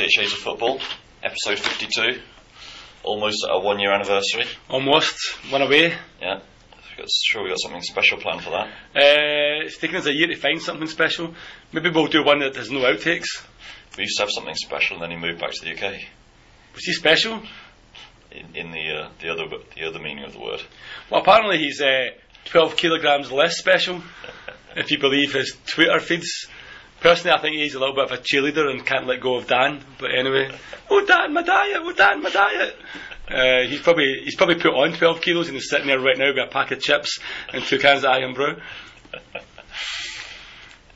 48 Shades of Football, episode 52. Almost our one year anniversary. Almost one away. Yeah, got, sure we got something special planned for that. Uh, it's taken us a year to find something special. Maybe we'll do one that has no outtakes. We used to have something special, and then he moved back to the UK. Was he special? In, in the uh, the other the other meaning of the word. Well, apparently he's uh, 12 kilograms less special, if you believe his Twitter feeds. Personally, I think he's a little bit of a cheerleader and can't let go of Dan. But anyway, oh Dan, my diet, oh Dan, my diet. Uh, he's probably he's probably put on 12 kilos and he's sitting there right now with a pack of chips and two cans of Irn-Bru.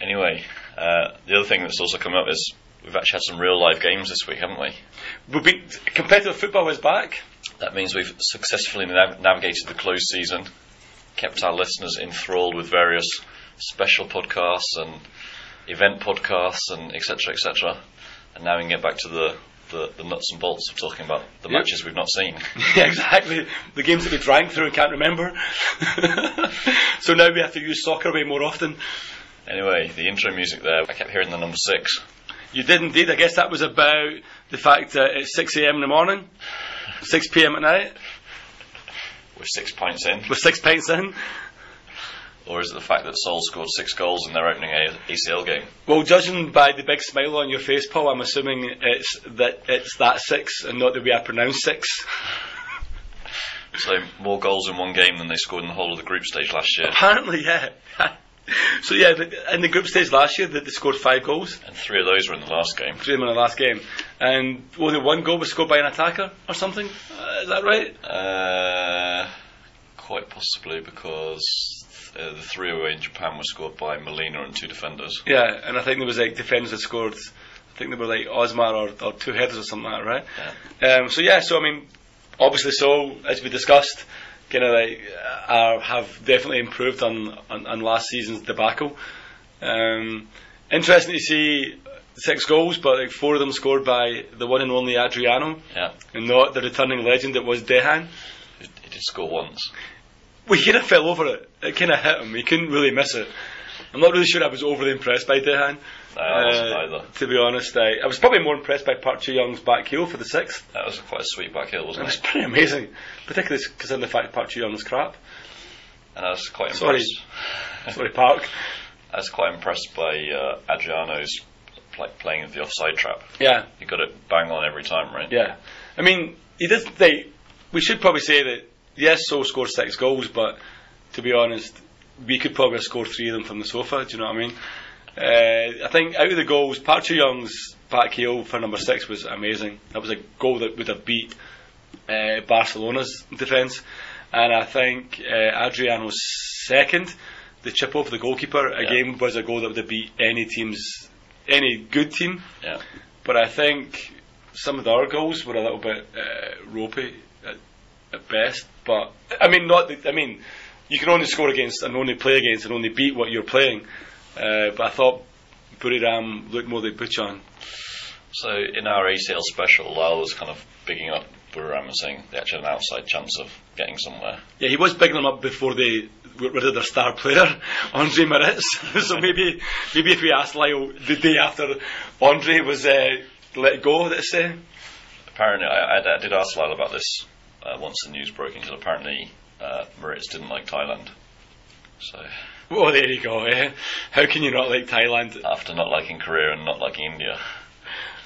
Anyway, uh, the other thing that's also come up is we've actually had some real live games this week, haven't we? We've been, competitive football is back. That means we've successfully nav- navigated the closed season, kept our listeners enthralled with various special podcasts and event podcasts and etc. etc. And now we can get back to the, the, the nuts and bolts of talking about the Yep. matches we've not seen. Yeah, exactly. The games that we drank through and can't remember. so now we have to use Soccerway more often. Anyway, the intro music there, I kept hearing the number six. You did indeed. I guess that was about the fact that it's 6 a.m. in the morning, 6 p.m. at night, With six pints in, with six pints in. Or is it the fact that Seoul scored six goals in their opening ACL game? Well, judging by the big smile on your face, Paul, I'm assuming it's that it's that six and not the way I pronounce six. So more goals in one game than they scored in the whole of the group stage last year, Apparently, yeah. so yeah, in the group stage last year, they they scored five goals. and three of those were in the last game. Three of them in the last game, and only one goal was scored by an attacker or something. Uh, is that right? Uh, quite possibly because uh, the three away in Japan were scored by Molina and two defenders. Yeah, and I think there was like defenders that scored. I think they were like Osmar or, or two headers or something like that, right? Um, so yeah, so I mean, obviously, so as we discussed, kind of like uh, are, have definitely improved on, on on last season's debacle. Um, interesting to see six goals, but like four of them scored by the one and only Adriano, Yeah, and not the returning legend that was Dejan. he did score once. We kind of fell over it. It kind of hit him. He couldn't really miss it. I'm not really sure I was overly impressed by Dejan. No, I wasn't Uh, either. To be honest, I, I was probably more impressed by Park Chu Young's back heel for the sixth. That was quite a sweet back heel, wasn't it? it? Was pretty amazing, particularly considering the fact Park Chu Young was crap. And I was quite impressed. Sorry, Sorry Park. I was quite impressed by uh, Adriano's like playing the offside trap. Yeah, He got it bang on every time, right? yeah. I mean, he did. They, we should probably say that yes, So scored six goals, but to be honest, we could probably score three of them from the sofa. Do you know what I mean? Uh, I think out of the goals, Park Chu Young's back heel for number six was amazing. That was a goal that would have beat uh, Barcelona's defence, and I think uh, Adriano's second, the chip over the goalkeeper, Yeah. again was a goal that would have beat any team's any good team. Yeah. But I think some of the other goals were a little bit uh, ropey at, best. But I mean, not. The, I mean, you can only score against and only play against and only beat what you're playing. Uh, but I thought Buriram looked more like Buchan. So in our ACL special, Lyle was kind of bigging up Buriram and saying they actually had an outside chance of getting somewhere. Yeah, he was bigging them up before they got rid of their star player, Andre Moritz. so maybe, maybe if we asked Lyle the day after Andre was uh, let go, let's say. Apparently, I, I, I did ask Lyle about this uh, once the news broke. Said apparently uh, Moritz didn't like Thailand. So Oh, there you go. Eh? How can you not like Thailand? after not liking Korea and not liking India,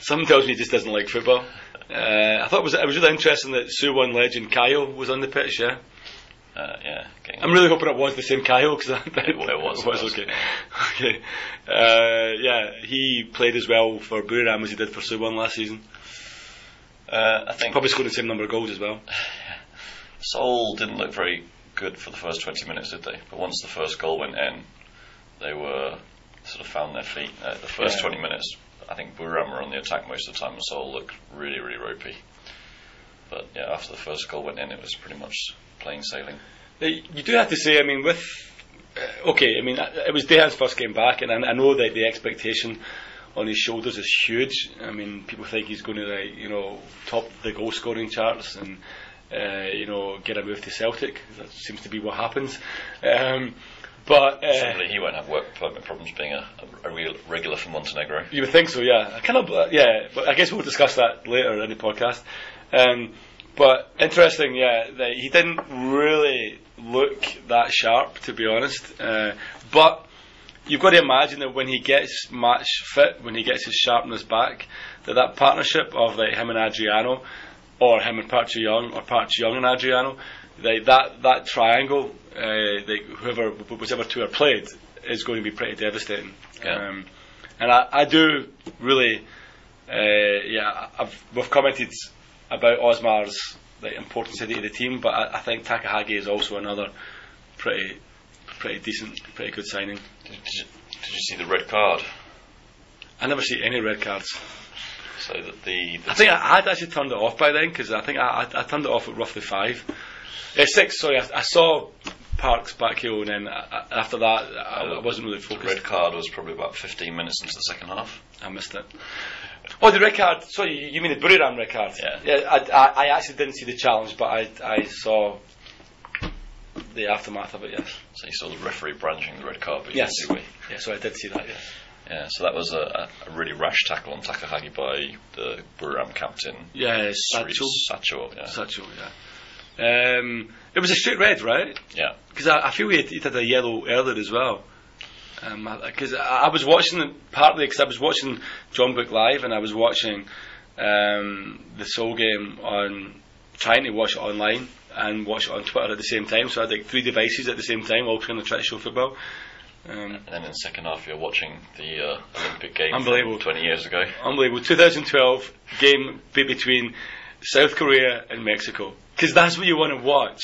Something tells me he just doesn't like football. Uh, I thought it was it was really interesting that Suwon legend Kyle was on the pitch. Yeah, uh, yeah, I'm really hoping it was the same Kyle because It- It was it was. okay. Okay. Uh, yeah, he played as well for Buriram as he did for Suwon last season. Uh, I think Probably scored the same number of goals as well. Seoul didn't look very good for the first 20 minutes, did they? But once the first goal went in, they were sort of found their feet. Uh, the first Yeah. 20 minutes, I think Buriram were on the attack most of the time, and Seoul looked really, really ropey. But yeah, after the first goal went in, it was pretty much plain sailing. Uh, You do have to say, I mean, with uh, okay, I mean, uh, it was Dejan's first game back, and I, I know that the expectation on his shoulders is huge. I mean, people think he's going to, like, you know, top the goal scoring charts and uh, you know get a move to Celtic. That seems to be what happens. Um, But uh, Presumably he won't have work permit problems being a, a, real regular for Montenegro. You would think so, yeah. I kind of, yeah, but I guess we'll discuss that later in the podcast. Um, but interesting, yeah, that he didn't really look that sharp, to be honest. Uh, but you've got to imagine that when he gets match fit, when he gets his sharpness back, that that partnership of like him and Adriano, or him and Park Young, or Park Young and Adriano, like that that triangle, uh, like whoever whichever two are played, is going to be pretty devastating. Yeah. Um, and I, I do really, uh, yeah, I've, we've commented about Osmar's like importance to the, the team, but I, I think Takahagi is also another pretty, pretty decent, pretty good signing. Did, you, did you see the red card? I never see any red cards. So that the, the I think I, I'd actually turned it off by then because I think I, I, I turned it off at roughly five, uh, six. Sorry, I, I saw Parks back heel, and then I, I- after that I, I wasn't really focused. the red card was probably about 15 minutes into the second half. I missed it. Oh, the red card. Sorry, you- you mean the Buriram red card? Yeah. Yeah. I, I, I actually didn't see the challenge, but I, I saw the aftermath of it. Yes. So you saw the referee branching the red you Yes. didn't see we. Yeah. So I did see that. Yes. Yeah, so that was a, a, really rash tackle on Takahagi by the Buriram captain. Yeah. Satchel. Satchel, yeah. Satchel. Yeah. Um, it was a straight red, right? yeah. Because I, I feel he, he did a yellow earlier as well. Because I, I was watching it partly because I was watching Jeonbuk live and I was watching um, the Seoul game on trying to watch it online and watch it on Twitter at the same time. So I had like three devices at the same time, all trying to try to show football. Um, And then in the second half, you're watching the uh, Olympic game Unbelievable. 20 years ago. unbelievable. 2012 game be- between South Korea and Mexico. Because that's what you want to watch.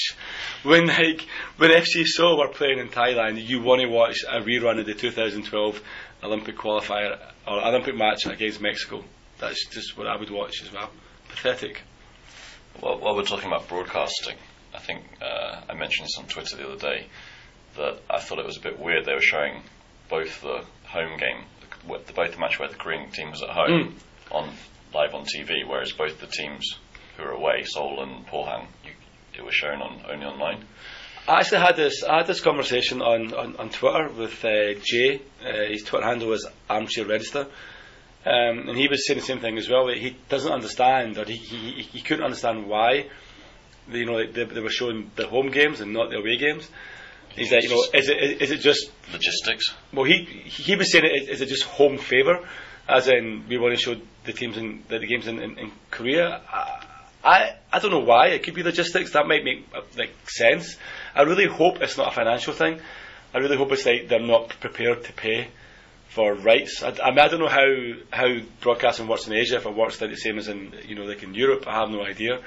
When like when FC Seoul were playing in Thailand, you want to watch a rerun of the 2012 Olympic qualifier or Olympic match against Mexico. That's just what I would watch as well. Pathetic. While, while we're talking about broadcasting, I think uh, I mentioned this on Twitter the other day that I thought it was a bit weird. They were showing both the home game, the, both the match where the Korean team was at home, on live on TV, whereas both the teams who are away, Seoul and Pohang, you, it was shown on only online. I actually had this. I had this conversation on, on, on Twitter with uh, Jay. Uh, his Twitter handle is Armchair Register, um, and he was saying the same thing as well. that He doesn't understand, or he, he, he couldn't understand why, the, you know, they, they were showing the home games and not the away games. He's like, you know, is it is it just? Logistics. Well, he he was saying, is, is it just home favour, as in we want to show the teams in the, the games in, in, in Korea? I, I I don't know why. It could be logistics. That might make uh, like sense. I really hope it's not a financial thing. I really hope it's like they're not prepared to pay for rights. I, I mean, I don't know how how broadcasting works in Asia. If it works like the same as in you know like in Europe, I have no idea.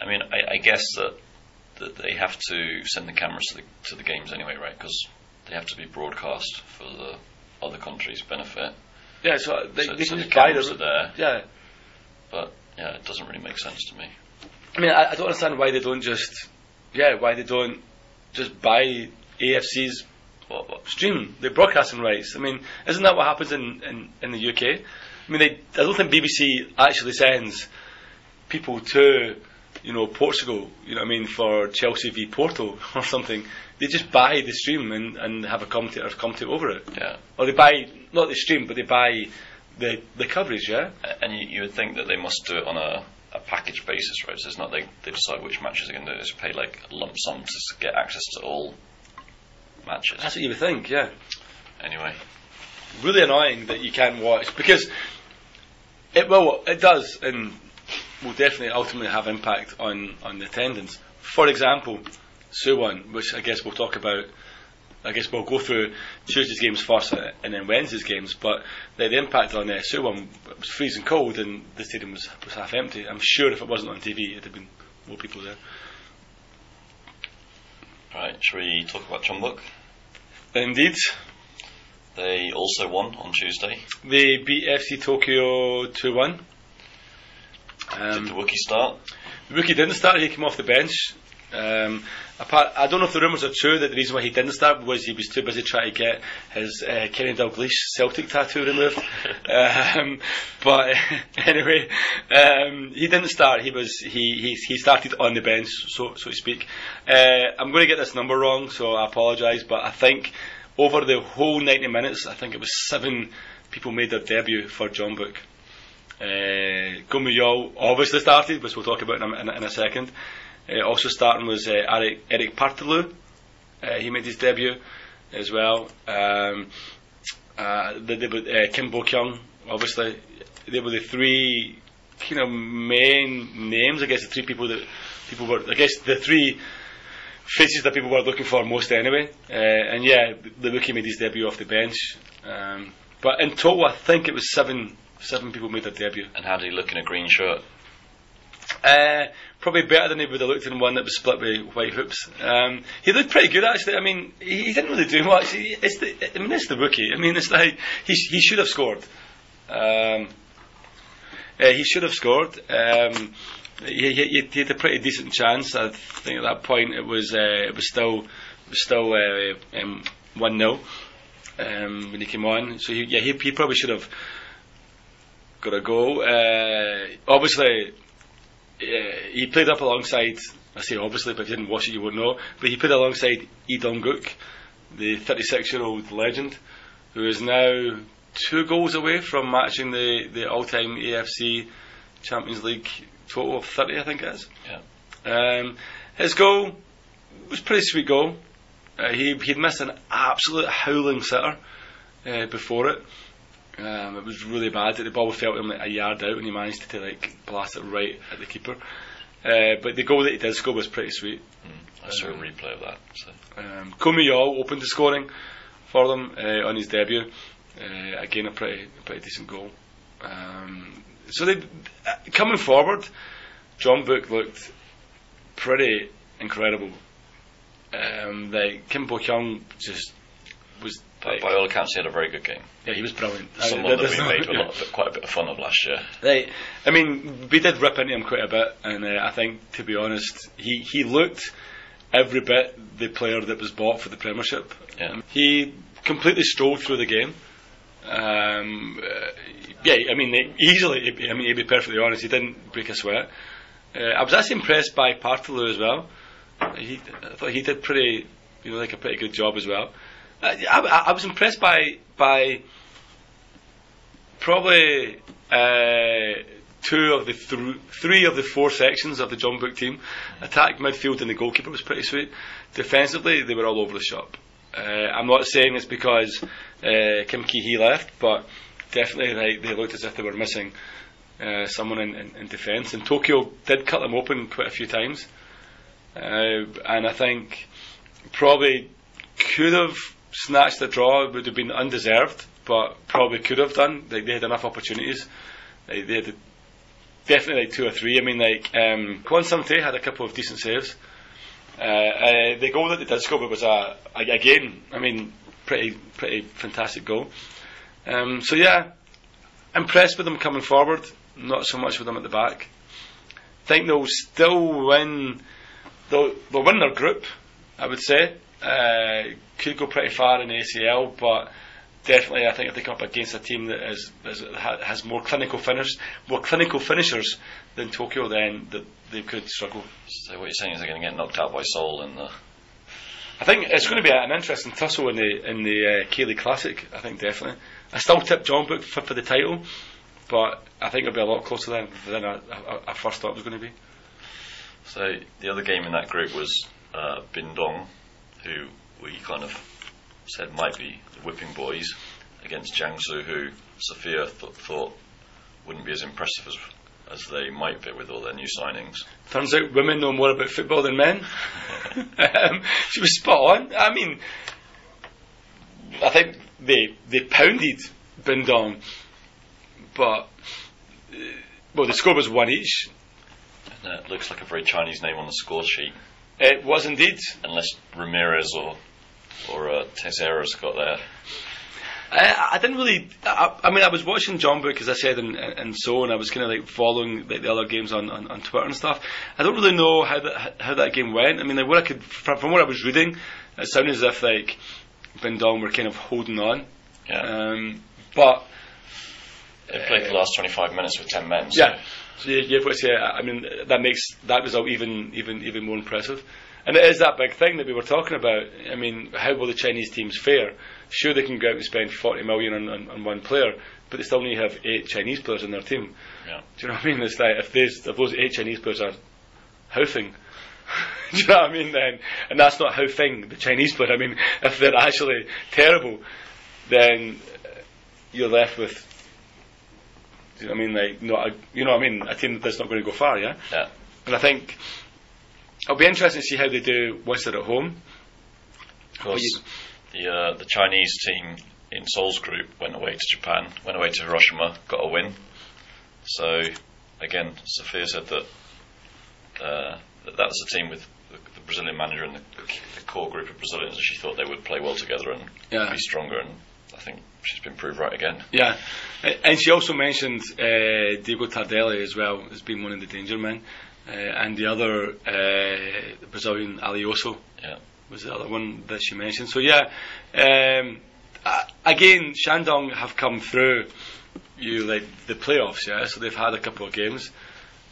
I mean, I, I guess that that they have to send the cameras to the, to the games anyway, right? Because they have to be broadcast for the other countries' benefit. Yeah, so they, so they so can the just buy cameras the are there, yeah. but yeah, it doesn't really make sense to me. I mean, I, I don't understand why they don't just, yeah, why they don't just buy AFC's What, what, stream the broadcasting rights. I mean, isn't that what happens in, in, in the UK? I mean, they, I don't think BBC actually sends people to, you know, Portugal. You know what I mean for Chelsea v Porto or something. They just buy the stream and, and have a commentator commentate over it, yeah. or they buy not the stream, but they buy the the coverage. Yeah. And you, you would think that they must do it on a, a package basis, right? So it's not they, they decide which matches they're going to do. They just pay like a lump sum to get access to all matches. That's what you would think. Yeah. Anyway, really annoying that you can't watch because it will it does and will definitely ultimately have impact on on the attendance. For example, Suwon, which I guess we'll talk about. I guess we'll go through Tuesday's games first and then Wednesday's games. But the, the impact on uh, Suwon was freezing cold and the stadium was, was half empty. I'm sure if it wasn't on TV, it'd have been more people there. right. Shall we talk about Jeonbuk? Indeed, They also won on Tuesday. they beat FC Tokyo two one. Did Um, the Wookiee start? The rookie didn't start, he came off the bench. Um, apart, I don't know if the rumours are true that the reason why he didn't start was he was too busy trying to get his uh, Kenny Dalglish Celtic tattoo removed. um, but anyway, um, he didn't start. He was he, he he started on the bench, so so to speak. Uh, I'm going to get this number wrong, so I apologise. But I think over the whole 90 minutes, I think it was seven people made their debut for Jeonbuk. Uh, Gomuyol obviously started, which we'll talk about in a, in a, in a second. Uh, also starting was uh, Eric, Eric. Uh, he made his debut as well. Um, uh, the, the, uh, Kim Bo Kyung, obviously, they were the three kind of main names. I guess the three people that people were. I guess the three faces that people were looking for most anyway. And yeah, the rookie made his debut off the bench. Um, but in total, I think it was seven seven people made their debut. And how did he look in a green shirt? Uh, probably better than he would have looked in one that was split with white hoops. Um, he looked pretty good actually. I mean, he, he didn't really do much. He, it's the, I mean, it's the rookie. I mean, it's like he he should have scored. Um, uh, he should have scored. Um, he, he, he had a pretty decent chance. I think at that point it was uh, it was still still uh, um, one 0 um, when he came on. So he, yeah, he, he probably should have got a goal. Uh, obviously, uh, he played up alongside. I say obviously, but if you didn't watch it, you wouldn't know. But he played alongside Lee Dong-guk, the 36-year-old legend, who is now two goals away from matching the, the all-time AFC Champions League total of 30, I think it is. Yeah. Um, his goal was a pretty sweet goal. Uh, he he'd missed an absolute howling sitter uh, before it. Um, it was really bad. That the ball fell him like a yard out, and he managed to like blast it right at the keeper. Uh, but the goal that he did score was pretty sweet. Mm, I saw a replay of that. So. Um, Kumiyol opened the scoring for them uh, on his debut. Uh, again, a pretty pretty decent goal. Um, so they uh, coming forward, Jeonbuk looked pretty incredible. Um, like Kim Bo Kyung just was By, by all accounts, he had a very good game. yeah, he was brilliant. Someone Uh, that there's we made a lot, of- quite a bit of fun of last year. Right. I mean, we did rip into him quite a bit, and uh, I think, to be honest, he, he looked every bit the player that was bought for the Premiership. Yeah. Um, he completely strolled through the game. Um, uh, yeah, I mean, easily. I mean, to be perfectly honest, he didn't break a sweat. Uh, I was actually impressed by Paartalu as well. He, I thought he did pretty, you know, like a pretty good job as well. Uh, I, I, was impressed by by probably uh, two of the thr- three of the four sections of the Jeonbuk team. Attack, midfield, and the goalkeeper was pretty sweet. Defensively, they were all over the shop. Uh, I'm not saying it's because uh, Kim Ki Hee left, but definitely they, they looked as if they were missing uh, someone in, in, in defence. And Tokyo did cut them open quite a few times. Uh, and I think probably could have snatched the draw. It would have been undeserved, but probably could have done. Like they had enough opportunities. Like, they had definitely like two or three. I mean, like um, had a couple of decent saves. Uh, uh, the goal that they did score was a, a again. I mean, pretty pretty fantastic goal. Um, so yeah, impressed with them coming forward. Not so much with them at the back. Think they'll still win. They'll, they'll win their group. I would say uh, could go pretty far in the ACL, but definitely I think if they come up against a team that is, is has more clinical finish, more clinical finishers than Tokyo, then that they could struggle. So what you're saying is they're going to get knocked out by Seoul in the. I think it's going to be an interesting tussle in the in the uh, K League Classic. I think definitely. I still tip Jeonbuk for, for the title, but I think it'll be a lot closer than than I, I, I first thought it was going to be. So the other game in that group was uh, Binh Duong, who we kind of said might be the whipping boys against Jiangsu, who Sophia th- thought wouldn't be as impressive as as they might be with all their new signings. Turns out women know more about football than men. um, she was spot on. I mean, I think they they pounded Binh Duong, but uh, well, the score was one each. And it looks like a very Chinese name on the score sheet, It was indeed. unless Ramirez or or uh, Teixeira's got there. I, I didn't really. I, I mean, I was watching Jeonbuk as I said, and, and so, and I was kind of like following the, the other games on, on, on Twitter and stuff. I don't really know how that how that game went. I mean, like what I could from, from what I was reading, it sounded as if like Binh Duong were kind of holding on. Yeah. Um, but They played the last 25 minutes with 10 men. So yeah, so you, you've got to say. I mean, that makes that result even even even more impressive. And it is that big thing that we were talking about. I mean, how will the Chinese teams fare? Sure, they can go out and spend 40 million on, on, on one player, but they still only have eight Chinese players in their team. Yeah. Do you know what I mean? It's like if, those if those eight Chinese players are hoofing, do you know what I mean? Then, and that's not hoofing the Chinese player. I mean, if they're actually terrible, then you're left with. Do you know what I mean? Like, not a, you know what I mean? A team that's not going to go far, yeah. Yeah. And I think it'll be interesting to see how they do once they're at home. Of course, the uh, the Chinese team in Seoul's group went away to Japan, went away to Hiroshima, got a win. So again, Sophia said that uh, that, that was a team with the, the Brazilian manager and the, the core group of Brazilians, and she thought they would play well together and Yeah. be stronger. And I think she's been proved right again. Yeah, and she also mentioned uh, Diego Tardelli as well as being one of the danger men, uh, and the other uh, Brazilian Aloisio Yeah. was the other one that she mentioned. So yeah, um, again, Shandong have come through you like the playoffs, yeah. So they've had a couple of games,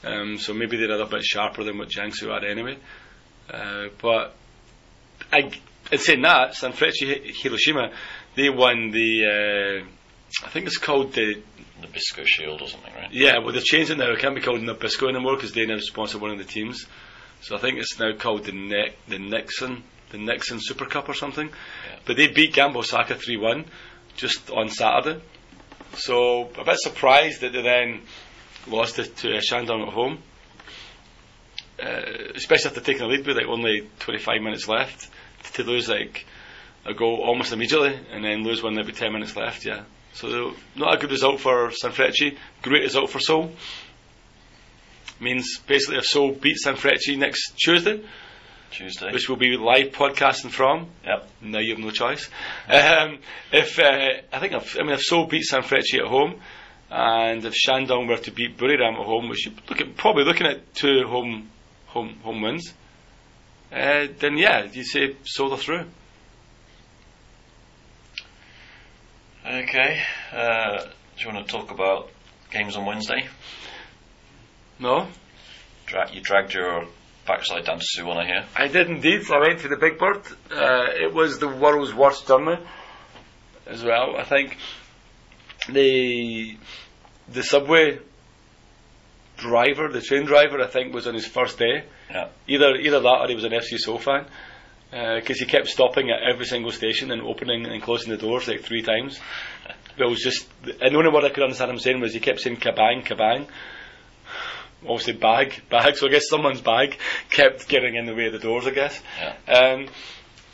um, so maybe they're a little bit sharper than what Jiangsu are anyway. Uh, but I, in saying that, Sanfrecce Hi- Hiroshima, they won the. Uh, I think it's called the Nabisco Shield or something, right? yeah, well, they've changed it now. It can't be called Nabisco anymore because they now sponsor one of the teams. So I think it's now called the ne- the Nixon, the Nixon Super Cup or something. Yeah. But they beat Gamba Osaka 3 1 just on Saturday. So a bit surprised that they then lost it to uh, Shandong at home. Uh, especially after taking a lead with like only 25 minutes left to lose like a goal almost immediately and then lose one every 10 minutes left, yeah. So not a good result for Sanfrecce, great result for Seoul. Means basically if Seoul beats Sanfrecce next Tuesday, Tuesday. which will be live podcasting from, Yep. now you have no choice. Um, if uh, I think if, I mean if Seoul beats Sanfrecce at home, and if Shandong were to beat Buriram at home, we should look at probably looking at two home home home wins. Uh, then yeah, you say Seoul are through. Okay. Uh, do you want to talk about games on Wednesday? No, Dra- you dragged your backside down to Suwon here. I did indeed. I went to the Big Bird. Uh, it was the world's worst journey as well. I think the the subway driver, the train driver, I think was on his first day. Yeah. Either either that or he was an FC So fan. Because he kept stopping at every single station and opening and closing the doors like three times. It was just, and the only word I could understand him saying was he kept saying kabang, kabang. Obviously bag, bag. So I guess someone's bag kept getting in the way of the doors. I guess. Yeah. Um,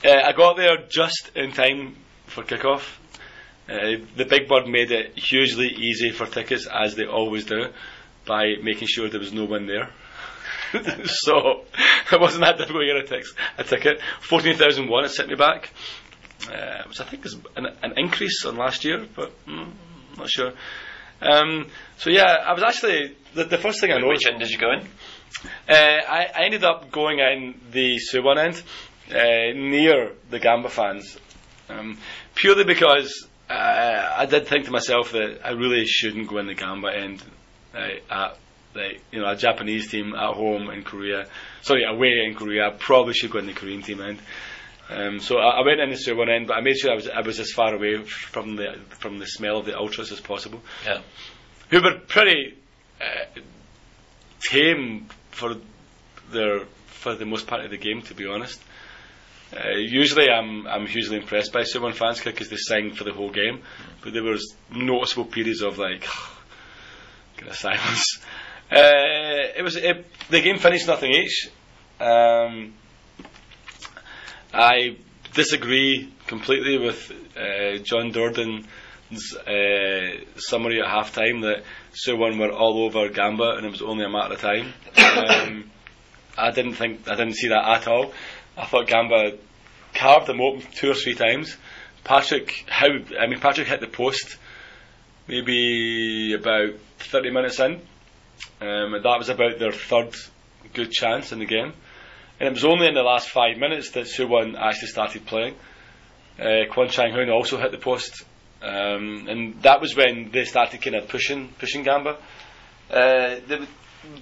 uh, I got there just in time for kickoff. Uh, the Big Bird made it hugely easy for tickets, as they always do, by making sure there was no one there. so it wasn't that difficult to get a, tix- a ticket. Fourteen thousand one, it set me back, uh, which I think is an, an increase on last year, but mm, not sure. Um, so yeah, I was actually the, the first thing I noticed. Which end did you go in? Uh, I, I ended up going in the Suwon end, uh, near the Gamba fans, um, purely because uh, I did think to myself that I really shouldn't go in the Gamba end uh, at like you know a Japanese team at home in Korea, sorry away in Korea. I probably should go in the Korean team end. Um, so I, I went in the Suwon end, but I made sure I was I was as far away from the from the smell of the ultras as possible Yeah. who were pretty uh, tame for their for the most part of the game, to be honest. Uh, usually, I'm I'm hugely impressed by Suwon fans because they sing for the whole game, but there was noticeable periods of like kind of silence. Uh, it was it, the game finished nothing each. Um, I disagree completely with uh, John Duerden's uh, summary at half time that Suwon were all over Gamba and it was only a matter of time. um, I didn't think I didn't see that at all. I thought Gamba carved them open two or three times, Patrick, how I mean, Patrick hit the post maybe about 30 minutes in, um, and that was about their third good chance in the game. And it was only in the last five minutes that Suwon actually started playing. Uh, Kwon Chang Hoon also hit the post, um, and that was when they started kind of pushing pushing Gamba. Uh, they,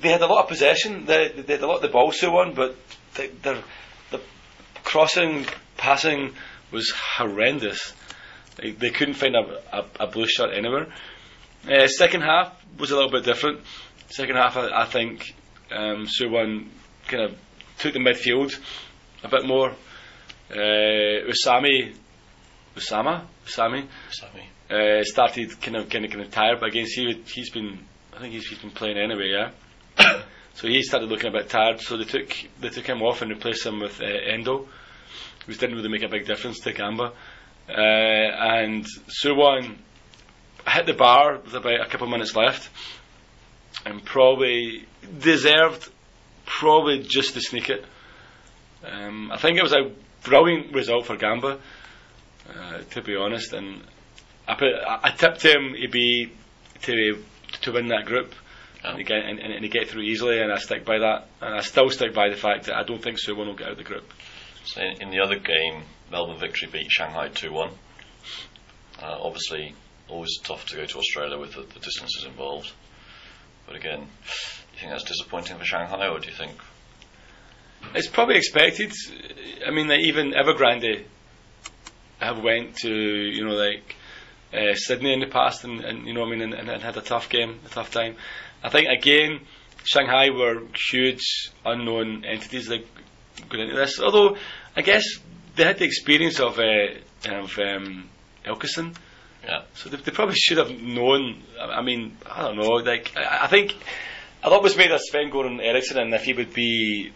they had a lot of possession. They, they had a lot of the ball Suwon, but their the crossing, passing was horrendous. They, they couldn't find a, a, a blue shot anywhere. Uh, second half was a little bit different. Second half, I, I think um, Suwon kind of took the midfield a bit more. Uh, Usami, Usama, Usami, Sammy. uh, started kind of kind of kind of tired, but again, see, he's been I think he's, he's been playing anyway, yeah. so he started looking a bit tired. So they took they took him off and replaced him with uh, Endo, which didn't really make a big difference to Gamba. Uh, and Suwon hit the bar with about a couple of minutes left, and probably deserved probably just to sneak it. Um, I think it was a brilliant result for Gamba, uh, to be honest. And I, put, I, tipped him to be to to win that group Yeah. and, to get, and, and get through easily, and I stick by that. And I still stick by the fact that I don't think Suwon will get out of the group. So in, in the other game, Melbourne Victory beat Shanghai 2 1. Uh, obviously, always tough to go to Australia with the, the distances involved. But again, do you think that's disappointing for Shanghai, or do you think. It's probably expected. I mean, like even Evergrande have went to you know like uh, Sydney in the past, and, and you know what I mean, and, and had a tough game, a tough time. I think again, Shanghai were huge unknown entities like going into this. Although I guess they had the experience of uh, of um, Elkeson. Yeah. So they, they probably should have known. I mean, I don't know. Like I, I think a lot was made of Sven Goran Eriksson and if he would be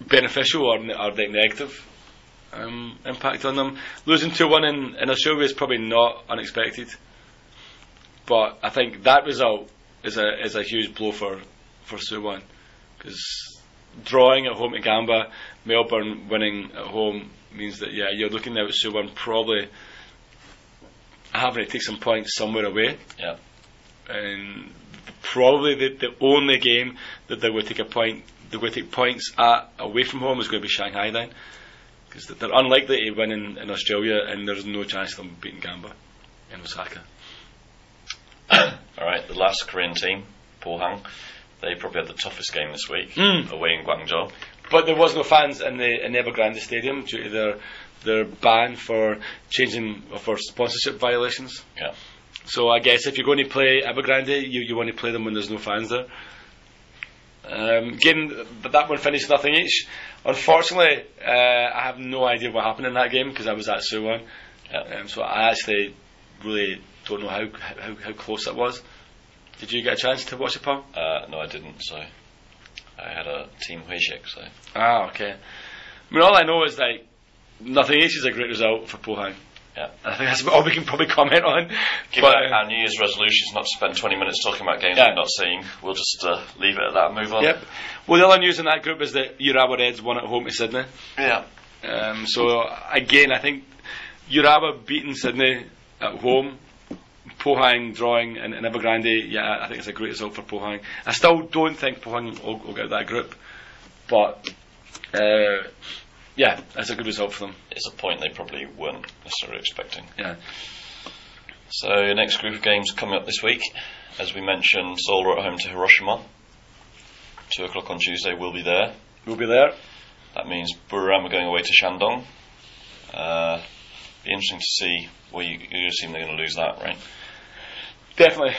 beneficial or, or like negative um, impact on them. Losing two one in, in Australia is probably not unexpected, but I think that result is a is a huge blow for for Suwon because drawing at home to Gamba, Melbourne winning at home means that yeah you're looking now at Suwon probably having to take some points somewhere away. Yeah. And probably the, the only game that they would take a point, they would take points at away from home is going to be Shanghai then, because they're unlikely to win in, in Australia, and there's no chance of them beating Gamba in Osaka. Alright, the last Korean team, Pohang, they probably had the toughest game this week Mm. away in Guangzhou. But there was no fans in the in Evergrande Stadium due to their their ban for changing for sponsorship violations. Yeah. So I guess if you're going to play Evergrande, you, you want to play them when there's no fans there. Um, again, that one finished nothing each. Unfortunately, uh, I have no idea what happened in that game because I was at Suwon. Yeah. Um, so I actually really don't know how, how how close that was. Did you get a chance to watch it, Paul? Uh, no, I didn't, so. I had a team Huishik, so. Ah, okay. I mean, all I know is like nothing each is a great result for Pohang. Yeah. I think that's all we can probably comment on. Given But, our, our New Year's resolution is not to spend 20 minutes talking about games Yeah. we've not seen, we'll just uh, leave it at that and move on. Yep. Well, the other news in that group is that Urawa Reds won at home to Sydney. Yeah. Um, so again, I think Urawa beating Sydney at home, Pohang drawing in, in Evergrande. Yeah, I think it's a great result for Pohang. I still don't think Pohang will, will get that group, but uh, yeah, that's a good result for them. It's a point they probably weren't necessarily expecting. Yeah. So, next group of games coming up this week. As we mentioned, Seoul are at home to Hiroshima. Two o'clock on Tuesday, we'll be there. We'll be there. That means Buriram are going away to Shandong. Uh, be interesting to see. Well, you, you assume they're going to lose that, right? Definitely.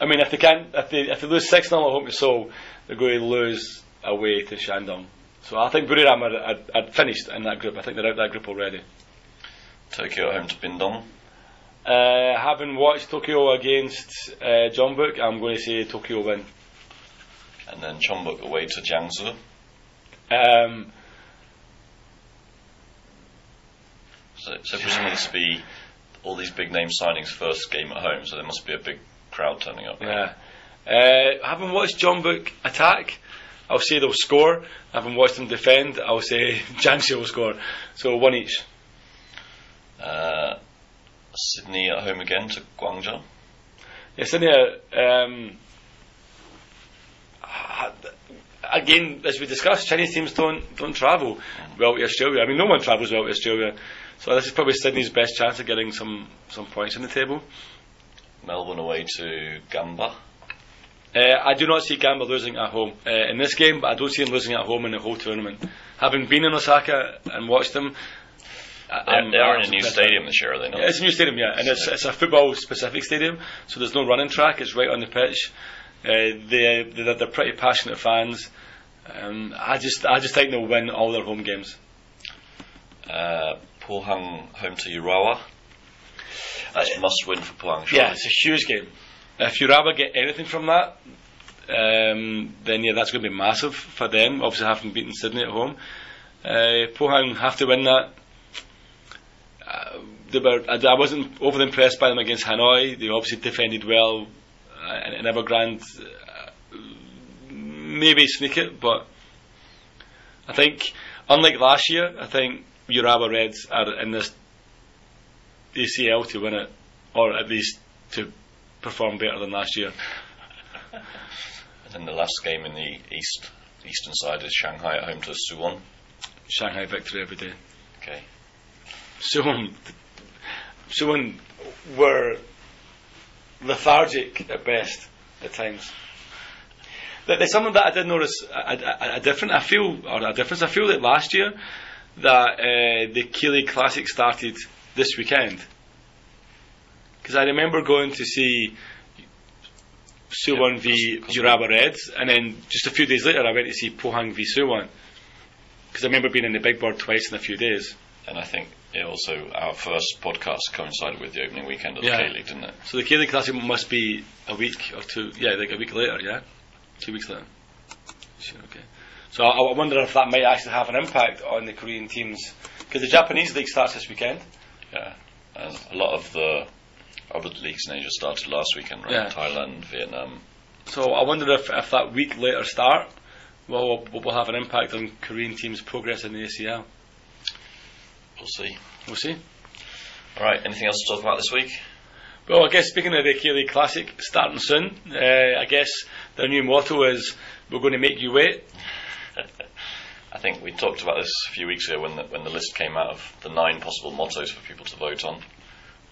I mean, if they can, if they if they lose six 0 at home to Seoul, they're going to lose away to Shandong. So I think Buriram are, are, are finished in that group. I think they're out of that group already. Tokyo at home to Binh Duong. Uh, having watched Tokyo against uh, Jeonbuk, I'm going to say Tokyo win. And then Chonbuk away to Jiangsu. Um, So, so presumably this will be all these big name signings first game at home, so there must be a big crowd turning up. yeah. Uh, having watched Jeonbuk attack, I'll say they'll score. Having watched them defend, I'll say Jiangsu will score. So one each. Uh, Sydney at home again to Guangzhou. Yeah, Sydney. Um, again, as we discussed, Chinese teams don't don't travel well to Australia. I mean, no one travels well to Australia, so this is probably Sydney's best chance of getting some some points on the table. Melbourne away to Gamba. Uh, I do not see Gamba losing at home uh, in this game, but I don't see them losing at home in the whole tournament. Having been in Osaka and watched them, I- they are in a new stadium this year, are they not? Yeah, it's a new stadium, yeah, and it's, it's a football specific stadium, so there's no running track, it's right on the pitch. Uh, they, they're, they're pretty passionate fans. Um, I just I just think they'll win all their home games. Uh, Pohang home to Urawa. That's must win for Pohang. surely. Yeah, it's a huge game. If Urawa get anything from that, um, then yeah, that's going to be massive for them. Obviously, having beaten Sydney at home, uh, Pohang have to win that. Uh, were, I, I wasn't overly impressed by them against Hanoi. They obviously defended well uh, in Evergrande. Uh, maybe sneak it, but I think, unlike last year, I think Urawa Reds are in this ACL to win it, or at least to perform better than last year. And then the last game in the east eastern side is Shanghai at home to Suwon. Shanghai victory every day. Okay. Suwon, Suwon were lethargic at best at times. There's something that I did notice a, a, a different. I feel or a difference. I feel that last year that uh, the K League Classic started this weekend because I remember going to see Suwon v Urawa Reds, and then just a few days later I went to see Pohang v Suwon because I remember being in the Big Bird twice in a few days. And I think it also our first podcast coincided with the opening weekend of the K League, didn't it? So the K-League Classic must be a week or two. Yeah, like a week later. Yeah, two weeks later. Sure. Okay. So I, I wonder if that might actually have an impact on the Korean teams because the Japanese league starts this weekend. Yeah. And a lot of the other leagues in Asia started last weekend, right? Yeah. Thailand, Vietnam. So I wonder if, if that week later start will will, will have an impact on Korean teams' progress in the ACL. We'll see. We'll see. All right. Anything else to talk about this week? Well, I guess speaking of the K-League Classic starting soon, uh, I guess their new motto is "We're going to make you wait." I think we talked about this a few weeks ago when the, when the list came out of the nine possible mottos for people to vote on.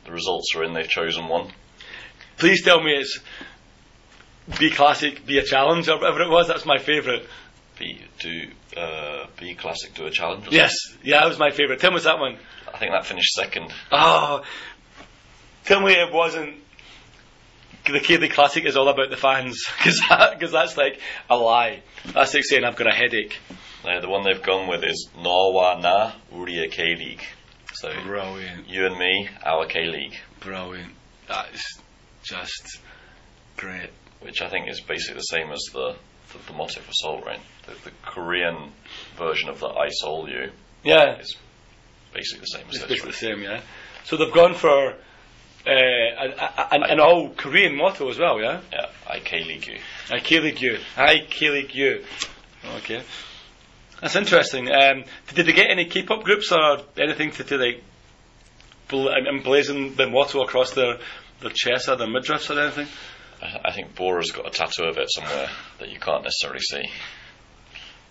The results are in. They've chosen one. Please tell me it's be classic, be a challenge, or whatever it was. That's my favourite. Be do uh, be classic. Do a challenge. Yes, yeah, that was my favourite. Tell me that one. I think that finished second. Oh, tell me it wasn't. The K-League Classic is all about the fans, because that, cause that's like a lie. That's like saying I've got a headache. Uh, the one they've gone with is Norwa Na Uriya K League. So Brilliant, you and me, our K League, brilliant. That is just great. which I think is basically the same as the the, the motto for Seoul, right? The, the Korean version of the I Soul You Yeah, is basically the same as it's this. basically Right? the same, yeah. So they've gone for uh, an, an, an all Korean motto as well, yeah? Yeah, I K League you. I K-League you. I K-League you. Okay. That's interesting. Um, did they get any K-pop groups or anything to, to like bl- emblazon the motto across their, their chest or their midriffs or anything? I, I think Bora's got a tattoo of it somewhere that you can't necessarily see,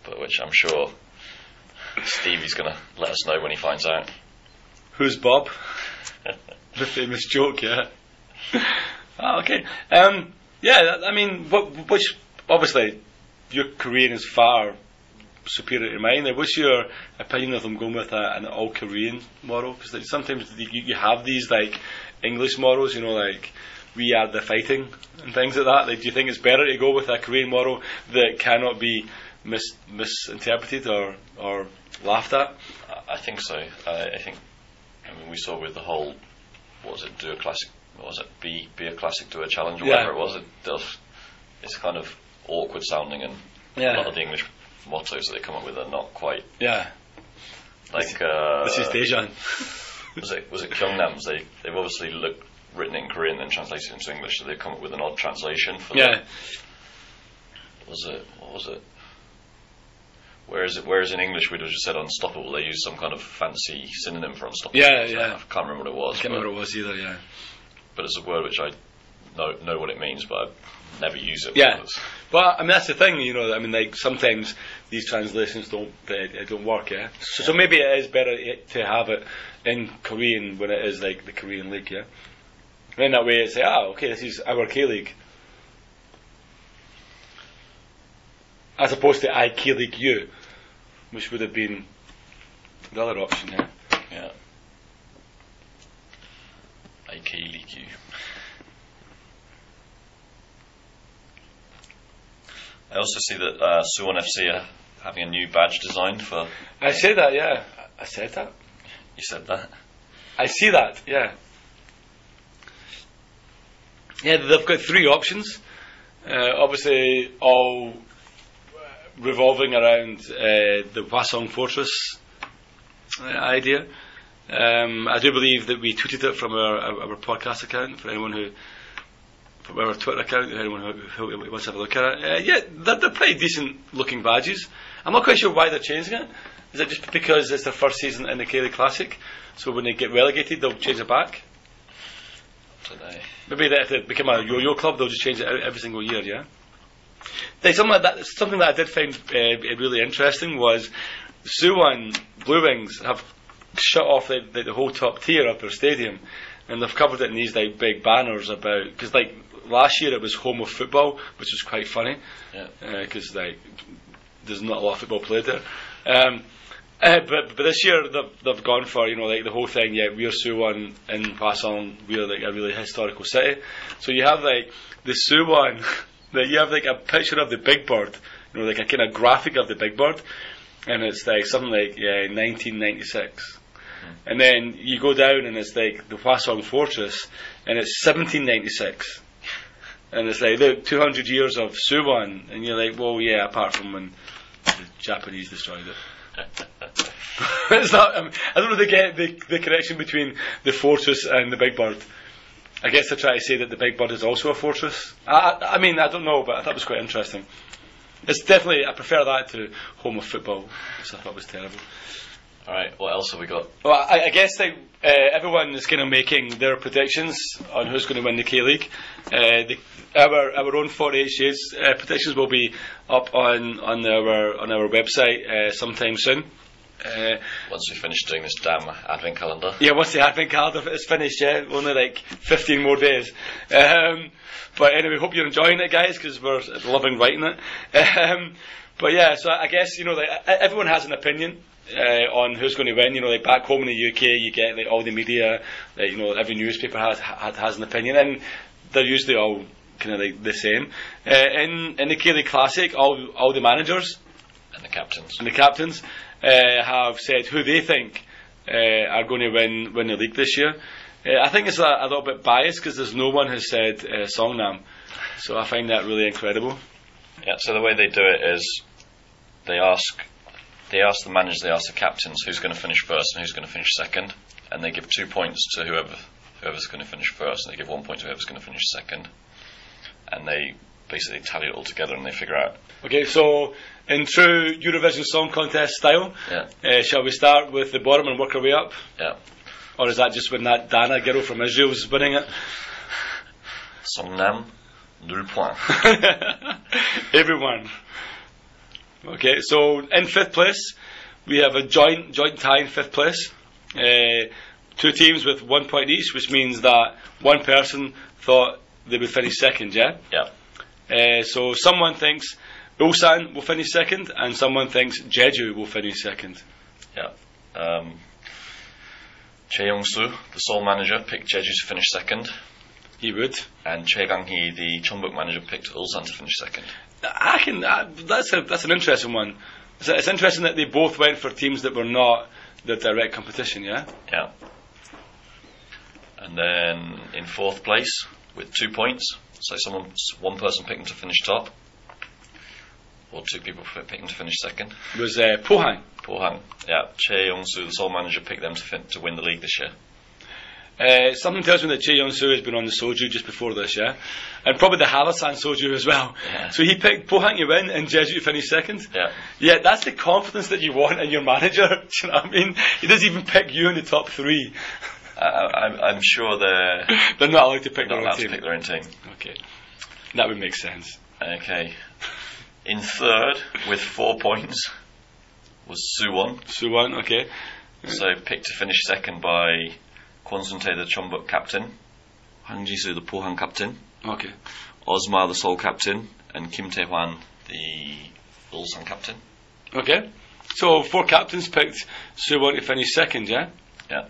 but which I'm sure Stevie's going to let us know when he finds out. Who's Bob? the famous joke, yeah. Ah, okay. Um, yeah, I mean, what, which obviously your Korean is far superior to mine. What's your opinion of them going with a, an all Korean model? Because sometimes you, you have these like English models, you know, like we are the fighting and things like that. Like, do you think it's better to go with a Korean model that cannot be mis- misinterpreted or or laughed at? I- think so. I, I think. I mean, we saw with the whole. What was it? Do a classic. What was it? Be be a classic. Do a challenge. Or Yeah. whatever it was. It does. It's kind of awkward sounding, and a lot of the English mottos that they come up with are not quite yeah. like. Uh, This is Dejan. was it was it Kyungnam's? They they've obviously looked written in Korean then translated into English, so they've come up with an odd translation for Yeah. the, was it what was it? Whereas, whereas in English we'd have just said unstoppable, they use some kind of fancy synonym for unstoppable. Yeah, So yeah. I can't remember what it was. I can't remember what it was either. Yeah. but it's a word which I know know what it means, but I never use it. Yeah. because- Well, I mean that's the thing, you know. I mean, like sometimes these translations don't uh, don't work, yeah. So, so maybe it is better i- to have it in Korean when it is like the Korean league, yeah. And in that way, it's like, ah, okay, this is our K League, as opposed to I K League U, which would have been the other option, yeah. Yeah. AK League U. I also see that uh, Suwon FC are having a new badge designed for. I said that, yeah. I said that. You said that. I see that, yeah. Yeah, they've got three options. Uh, obviously, all uh, revolving around uh, the Hwaseong Fortress uh, idea. Um, I do believe that we tweeted it from our, our, our podcast account for anyone who, from our Twitter account, anyone who, who wants to have a look at it. Uh, yeah, they're, they're pretty decent looking badges. I'm not quite sure why they're changing it. Is it just because it's their first season in the K-League Classic? So when they get relegated, they'll change it back? Maybe they, if they become a yo-yo club, they'll just change it every single year, yeah? Something like that. Something that I did find uh, really interesting was Suwon Blue Wings have shut off the, the, the whole top tier of their stadium, and they've covered it in these like big banners about because like last year it was home of football, which was quite funny Yeah. because like there's not a lot of football played there. Um, uh, but but this year they've, they've gone for you know like the whole thing. Yeah, we're Suwon in Hwaseong. We're like a really historical city. So you have like the Suwon. that you have like a picture of the Big Bird. You know, like a kind of graphic of the Big Bird, and it's like something like yeah, 1996. And then you go down and it's like the Hwaseong Fortress, and it's 1796. And it's like, look, 200 years of Suwon. And you're like, well, yeah, apart from when the Japanese destroyed it. it's not, I, mean, I don't know they get the, the connection between the fortress and the Big Bird. I guess they're trying to say that the Big Bird is also a fortress. I, I, I mean, I don't know, but I thought it was quite interesting. It's definitely, I prefer that to home of football, which I thought was terrible. All right. What else have we got? Well, I, I guess like, uh, everyone is kind of making their predictions on who's going to win the K League. Uh, the, our our own 48 Shades uh, predictions will be up on on our on our website uh, sometime soon. Uh, Once we finish doing this damn advent calendar. yeah, once the advent calendar is finished, yeah, only like 15 more days. Um, but anyway, hope you're enjoying it, guys, because we're loving writing it. Um, but yeah, so I guess you know, like everyone has an opinion. Uh, on who's going to win, you know, like back home in the UK, you get like all the media, like, you know, every newspaper has has, has an opinion, and they're usually all kind of like the same. Uh, in in the K League Classic, all all the managers And the captains. and the captains uh, have said who they think uh, are going to win win the league this year. Uh, I think it's a, a little bit biased because there's no one who said uh, Songnam, so I find that really incredible. Yeah. So the way they do it is they ask they ask the managers, they ask the captains who's going to finish first and who's going to finish second, and they give two points to whoever whoever's going to finish first, and they give one point to whoever's going to finish second, and they basically tally it all together and they figure out. Okay, so in true Eurovision Song Contest style, Yeah. uh, shall we start with the bottom and work our way up, Yeah. or is that just when that Dana girl from Israel's winning it? Songnam, nul point. Everyone. Okay, so in fifth place, we have a joint joint tie in fifth place. Uh, two teams with one point each, which means that one person thought they would finish second. Yeah. Yeah. Uh, so someone thinks Ulsan will finish second, and someone thinks Jeju will finish second. Yeah. Um, Choi Yong-soo, the Seoul manager, picked Jeju to finish second, He would. and Choi Kang-hee, the Jeonbuk manager, picked Ulsan to finish second. I can. I, that's a that's an interesting one. It's, it's interesting that they both went for teams that were not the direct competition. Yeah. Yeah. And then in fourth place with two points, so someone, one person picked him to finish top, or two people picked him to finish second. It Was uh, Pohang. Pohang, yeah. Choi Yong-soo, the Seoul manager, picked them to fin- to win the league this year. Uh, something tells me that Choi Yong-soo has been on the soju just before this, yeah, and probably the Hallasan soju as well. Yeah. So he picked Pohang to win and Jeju to finish second. Yeah. Yeah, that's the confidence that you want in your manager. Do you know what I mean? He doesn't even pick you in the top three. I, I, I'm, I'm sure they're They're not allowed to pick their own to team. pick their own team. Okay, that would make sense. Okay. In third, with four points, was Suwon. Suwon, okay, So picked to finish second by Tae, the Jeonbuk captain, Hwang Ji-soo, the Pohang captain, okay, Osmar, the Seoul captain, and Kim Tae-hwan, the Ulsan captain. okay. So four captains picked Suwon to finish second, yeah. Yeah.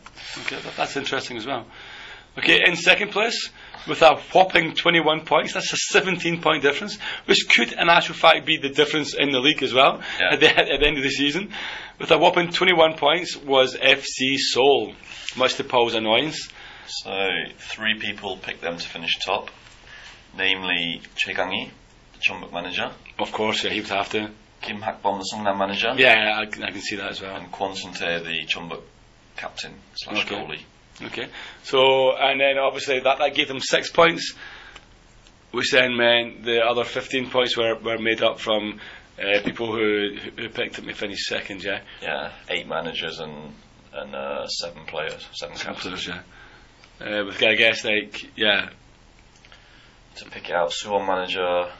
Okay, that, that's interesting as well. Okay, in second place with a whopping 21 points, that's a 17 point difference, which could in actual fact be the difference in the league as well Yeah. at, the, at the end of the season. With a whopping 21 points was FC Seoul, much to Paul's annoyance. So three people picked them to finish top, namely Choi Kang-hee, the Jeonbuk manager, Of course, yeah, he would have to. Kim Hak-bum, the Songnam manager, Yeah, I, can- I can see that as well. and Kwon Sun Tae, the Jeonbuk captain slash Okay. goalie. Okay, so and then obviously that, that gave them six points, which then meant the other 15 points were, were made up from uh, people who, who picked them to finish second, yeah. Yeah, eight managers and and uh, seven players, seven captains. Players, yeah. Uh, with I guess like yeah, To pick it out, Suwon manager,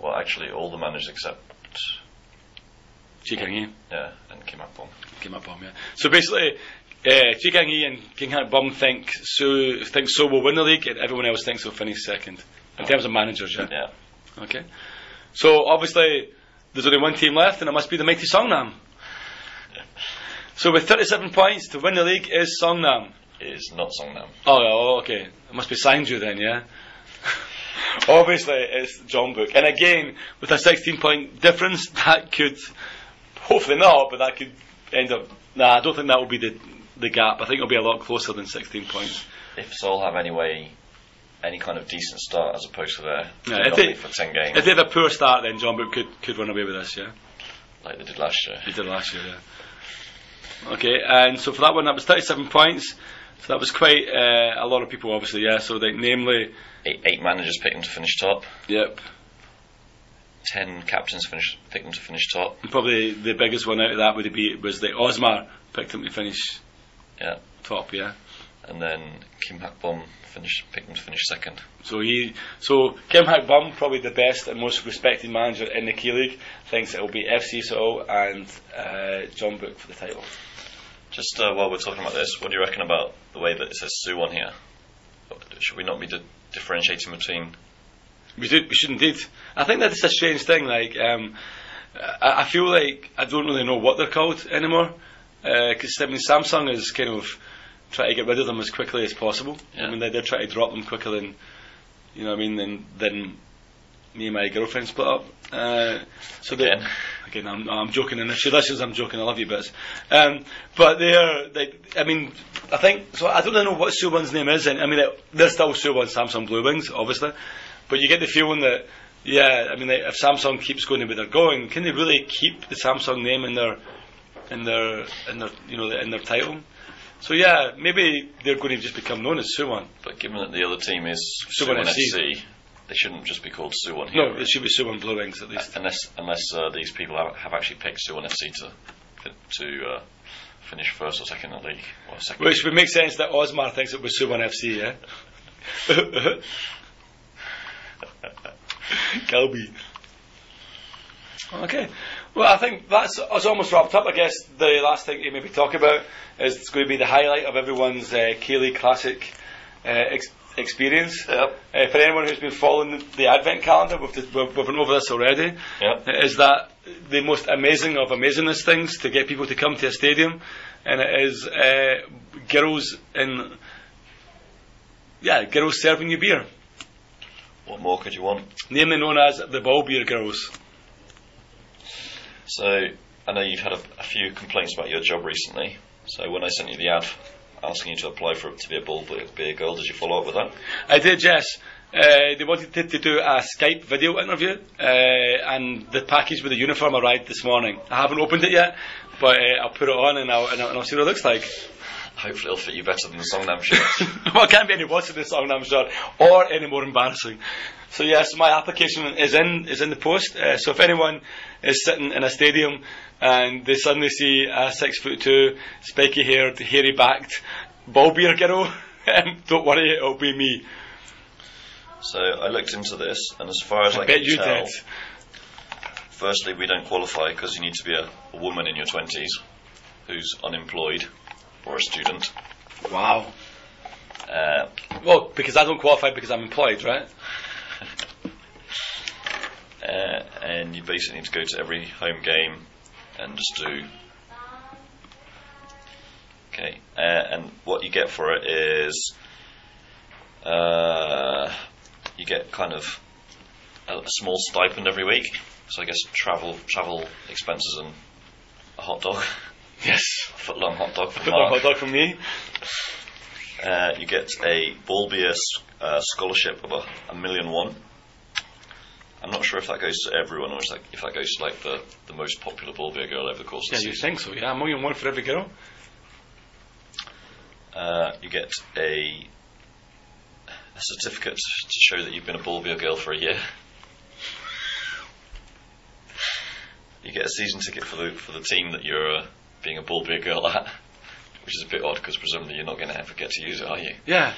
well actually all the managers except Choi Kang-hee yeah and Kim Hak-bum. came up on yeah. So basically, uh, Choi Kang-hee and Bum think so think so will win the league, and everyone else thinks they'll finish second in terms of managers, yeah. Yeah. Okay. So obviously, there's only one team left, and it must be the mighty Songnam. So with 37 points to win the league is Songnam. Is not Songnam. Oh, oh, okay. It must be Sangju then, yeah. obviously, it's Jeonbuk, and again with a 16 point difference, that could hopefully not, but that could end up. Nah, I don't think that will be the the gap. I think it'll be a lot closer than 16 points. If Seoul have any way, any kind of decent start as opposed to their Yeah, if they- for ten games If they have a poor start, then Jeonbuk could could run away with this, yeah. like they did last year. He did last year, yeah. Okay, and so for that one, that was 37 points. So that was quite uh, a lot of people, obviously, yeah. So, like, namely, Eight, eight managers picked them to finish top. yep, Ten captains finished picked them to finish top. and probably the biggest one out of that would be was the Osmar picked them to finish Yeah. top, yeah. And then Kim Hak-bum finished picked them to finish second. So he, so Kim Hak Bum, probably the best and most respected manager in the K League, thinks it will be FC Seoul and uh, Jeonbuk for the title. Just uh, while we're talking about this, what do you reckon about the way that it says Suwon here? Should we not be di- differentiating between? We did. We should indeed. I think that's a strange thing. Like, um, I, I feel like I don't really know what they're called anymore. Because I mean, Samsung is kind of trying to get rid of them as quickly as possible. I mean, they, they're trying to drop them quicker than, you know, I mean, than than me and my girlfriend split up. Uh, so they- Again. again, I'm, I'm joking, and if she listens, I'm joking. I love you, bits. Um, but they're, they, I mean, I think so. I don't know what Suwon's name is, and I mean, they- they're still Suwon Samsung Blue Wings, obviously. But you get the feeling that, yeah, I mean, like, if Samsung keeps going the way they're going, can they really keep the Samsung name in their, in their, in their, you know, in their title? So yeah, maybe they're going to just become known as Suwon. But given that the other team is Suwon Suwon FC. FC, they shouldn't just be called Suwon here. No, it should be Suwon Blue Wings at least. unless unless uh, these people have, have actually picked Suwon FC to to uh, finish first or second in the league or second. Which would make sense that Osmar thinks it was Suwon FC, yeah? Calby. Okay. Well, I think that's, that's almost wrapped up. I guess the last thing to maybe talk about is it's going to be the highlight of everyone's uh, K League Classic uh, ex- experience. Yep. Uh, for anyone who's been following the Advent calendar, we've, we've, we've been over this already. Yep. Is that the most amazing of amazingness things to get people to come to a stadium? And it is uh, girls in, yeah, girls serving you beer, What more could you want? namely known as the ball beer girls. So I know you've had a, a few complaints about your job recently. So when I sent you the ad asking you to apply for it to be a bull beer girl, did you follow up with that? I did, yes. Uh, they wanted to, to do a Skype video interview, uh, and the package with the uniform arrived this morning. I haven't opened it yet, but uh, I'll put it on and I'll, and I'll, and I'll see what it looks like. Hopefully, it'll fit you better than the Songnam shirt. well, it can't be any worse than the song, I'm sure, or any more embarrassing. So yes, my application is in is in the post. Uh, so if anyone is sitting in a stadium and they suddenly see a six foot two, spiky haired, hairy backed ball beer girl, don't worry, it'll be me. so I looked into this, and as far as I, I bet can you tell, did. firstly, we don't qualify because you need to be a, a woman in your twenties who's unemployed or a student. Wow. Uh, Well, because I don't qualify because I'm employed, right? and you basically need to go to every home game and just do. Okay, uh, and what you get for it is uh, you get kind of a, a small stipend every week. So I guess travel travel expenses and a hot dog, Yes. a foot long hot dog for Put one hot dog from me. Uh, you get a ball beer uh, scholarship of a, a million one. I'm not sure if that goes to everyone or if that, if that goes to like the, the most popular ball beer girl over the course Yeah, of the you think so? Yeah, a million one for every girl. Uh, you get a, a certificate to show that you've been a ball beer girl for a year. You get a season ticket for the for the team that you're uh, being a ball beer girl at, which is a bit odd because presumably you're not going to ever get to use it, are you? Yeah.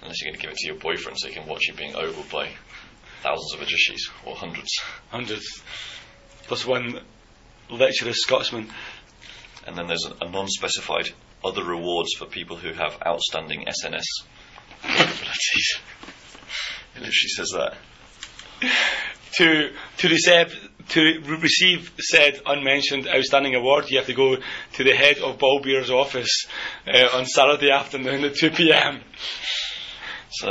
Unless you're going to give it to your boyfriend so he can watch you being ogled by thousands of Ajushis or hundreds. Hundreds. Plus one lecturer Scotsman. And then there's a, a non-specified other rewards for people who have outstanding SNS capabilities. It literally says that. To to receive to re- receive said unmentioned outstanding award, you have to go to the head of Ballbeer's office uh, on Saturday afternoon at two p.m. So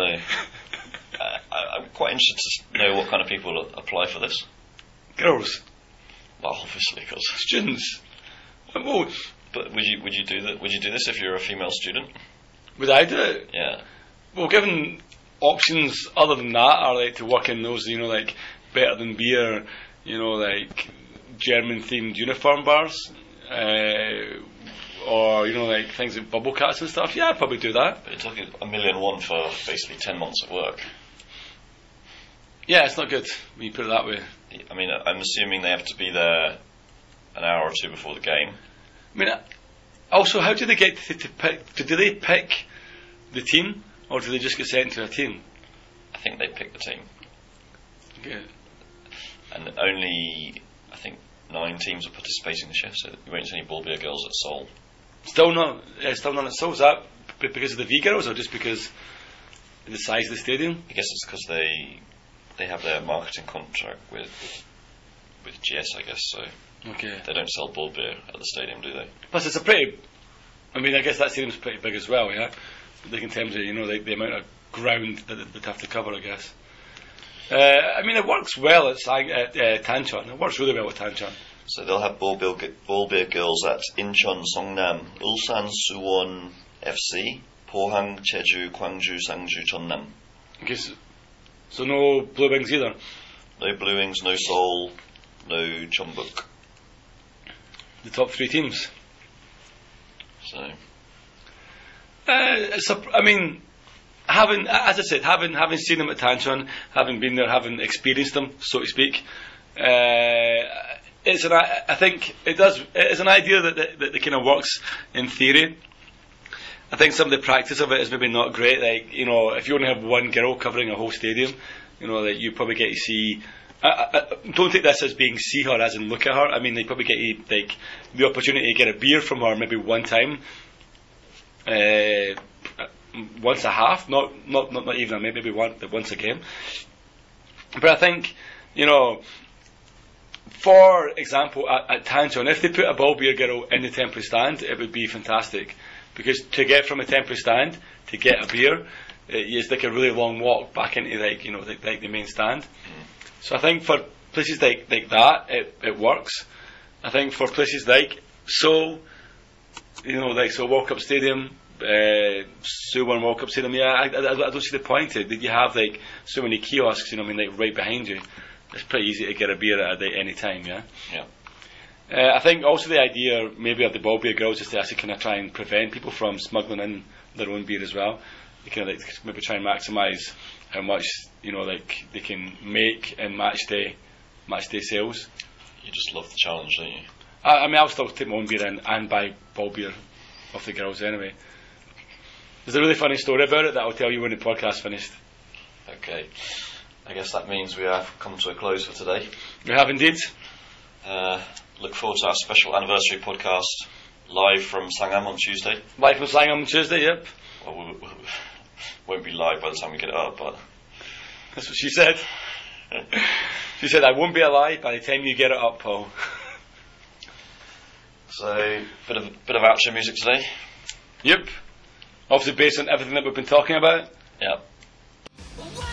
I, I'm quite interested to know what kind of people apply for this. Girls, Well, obviously, because. students. Well, But would you would you do that? Would you do this if you're a female student? would I do it? Yeah. Well, given options other than that are like to work in those, you know, like better than beer, you know, like German themed uniform bars, uh, or you know, like things like bubble cats and stuff. Yeah, I'd probably do that. But you're talking a million one for basically ten months of work. Yeah, it's not good when you put it that way. I mean, I'm assuming they have to be there an hour or two before the game. I mean, uh, also, how do they get to, to pick? Do they pick the team, or do they just get sent to a team? I think they pick the team, Okay. and only I think nine teams are participating this year. So you won't see any beer girls at Seoul. Still not, uh, still not. So is that because of the V girls, or just because of the size of the stadium? I guess it's because they they have their marketing contract with with GS, I guess. So Okay. they don't sell ball beer at the stadium, do they? Plus, it's a pretty. I mean, I guess that stadium's pretty big as well, yeah. Like in terms of you know like the amount of ground that they- they'd have to cover, I guess. Uh, I mean, it works well at, at uh, Tanchon. It works really well at Tanchon. So they'll have ball beer, ball beer girls at Incheon, Songnam, Ulsan, Suwon, FC, Pohang, Jeju, Gwangju, Sangju, Jeonnam. So no blue wings either. No Blue Wings, no Seoul, no Jeonbuk. The top three teams. So Uh, it's a, I mean, having, as I said, having having seen them at Tanchon, having been there, having experienced them, so to speak, uh, it's an. I I think it does. It's an idea that that, that, kind of works in theory. I think some of the practice of it is maybe not great. Like you know, if you only have one girl covering a whole stadium, you know, that you probably get to see. I, I, don't take this as being see her as in look at her. I mean, they probably get to, like the opportunity to get a beer from her maybe one time, uh, once a half, not not not, not even maybe one once a game. But I think you know, for example, at, at Tanchon, if they put a ball beer girl in the temporary stand, it would be fantastic because to get from a temporary stand to get a beer. It's like a really long walk back into like you know like, like the main stand. So I think for places like, like that, it, it works. I think for places like Seoul, you know, like Seoul World Cup Stadium, uh, Suwon World Cup Stadium, yeah, I, I, I don't see the point. That you have like so many kiosks, you know, I mean, like right behind you. It's pretty easy to get a beer at any time, yeah. Yeah. Uh, I think also the idea maybe of the ball beer girls is to actually kind of try and prevent people from smuggling in their own beer as well. They kind of like maybe try and maximise how much you know like they can make in match day match day sales. You just love the challenge, don't you? I, I mean, I'll still take my own beer in and buy ball beer off the girls anyway. There's a really funny story about it that I'll tell you when the podcast finished. Okay. I guess that means we have come to a close for today. We have indeed. Uh, look forward to our special anniversary podcast live from Slangham on Tuesday. Live from Slangham on Tuesday, yep. Well, we, we won't be live by the time we get it up, but That's what she said. she said, I won't be alive by the time you get it up, Paul. so bit of bit of outro music today. Yep. Obviously based on everything that we've been talking about. Yep.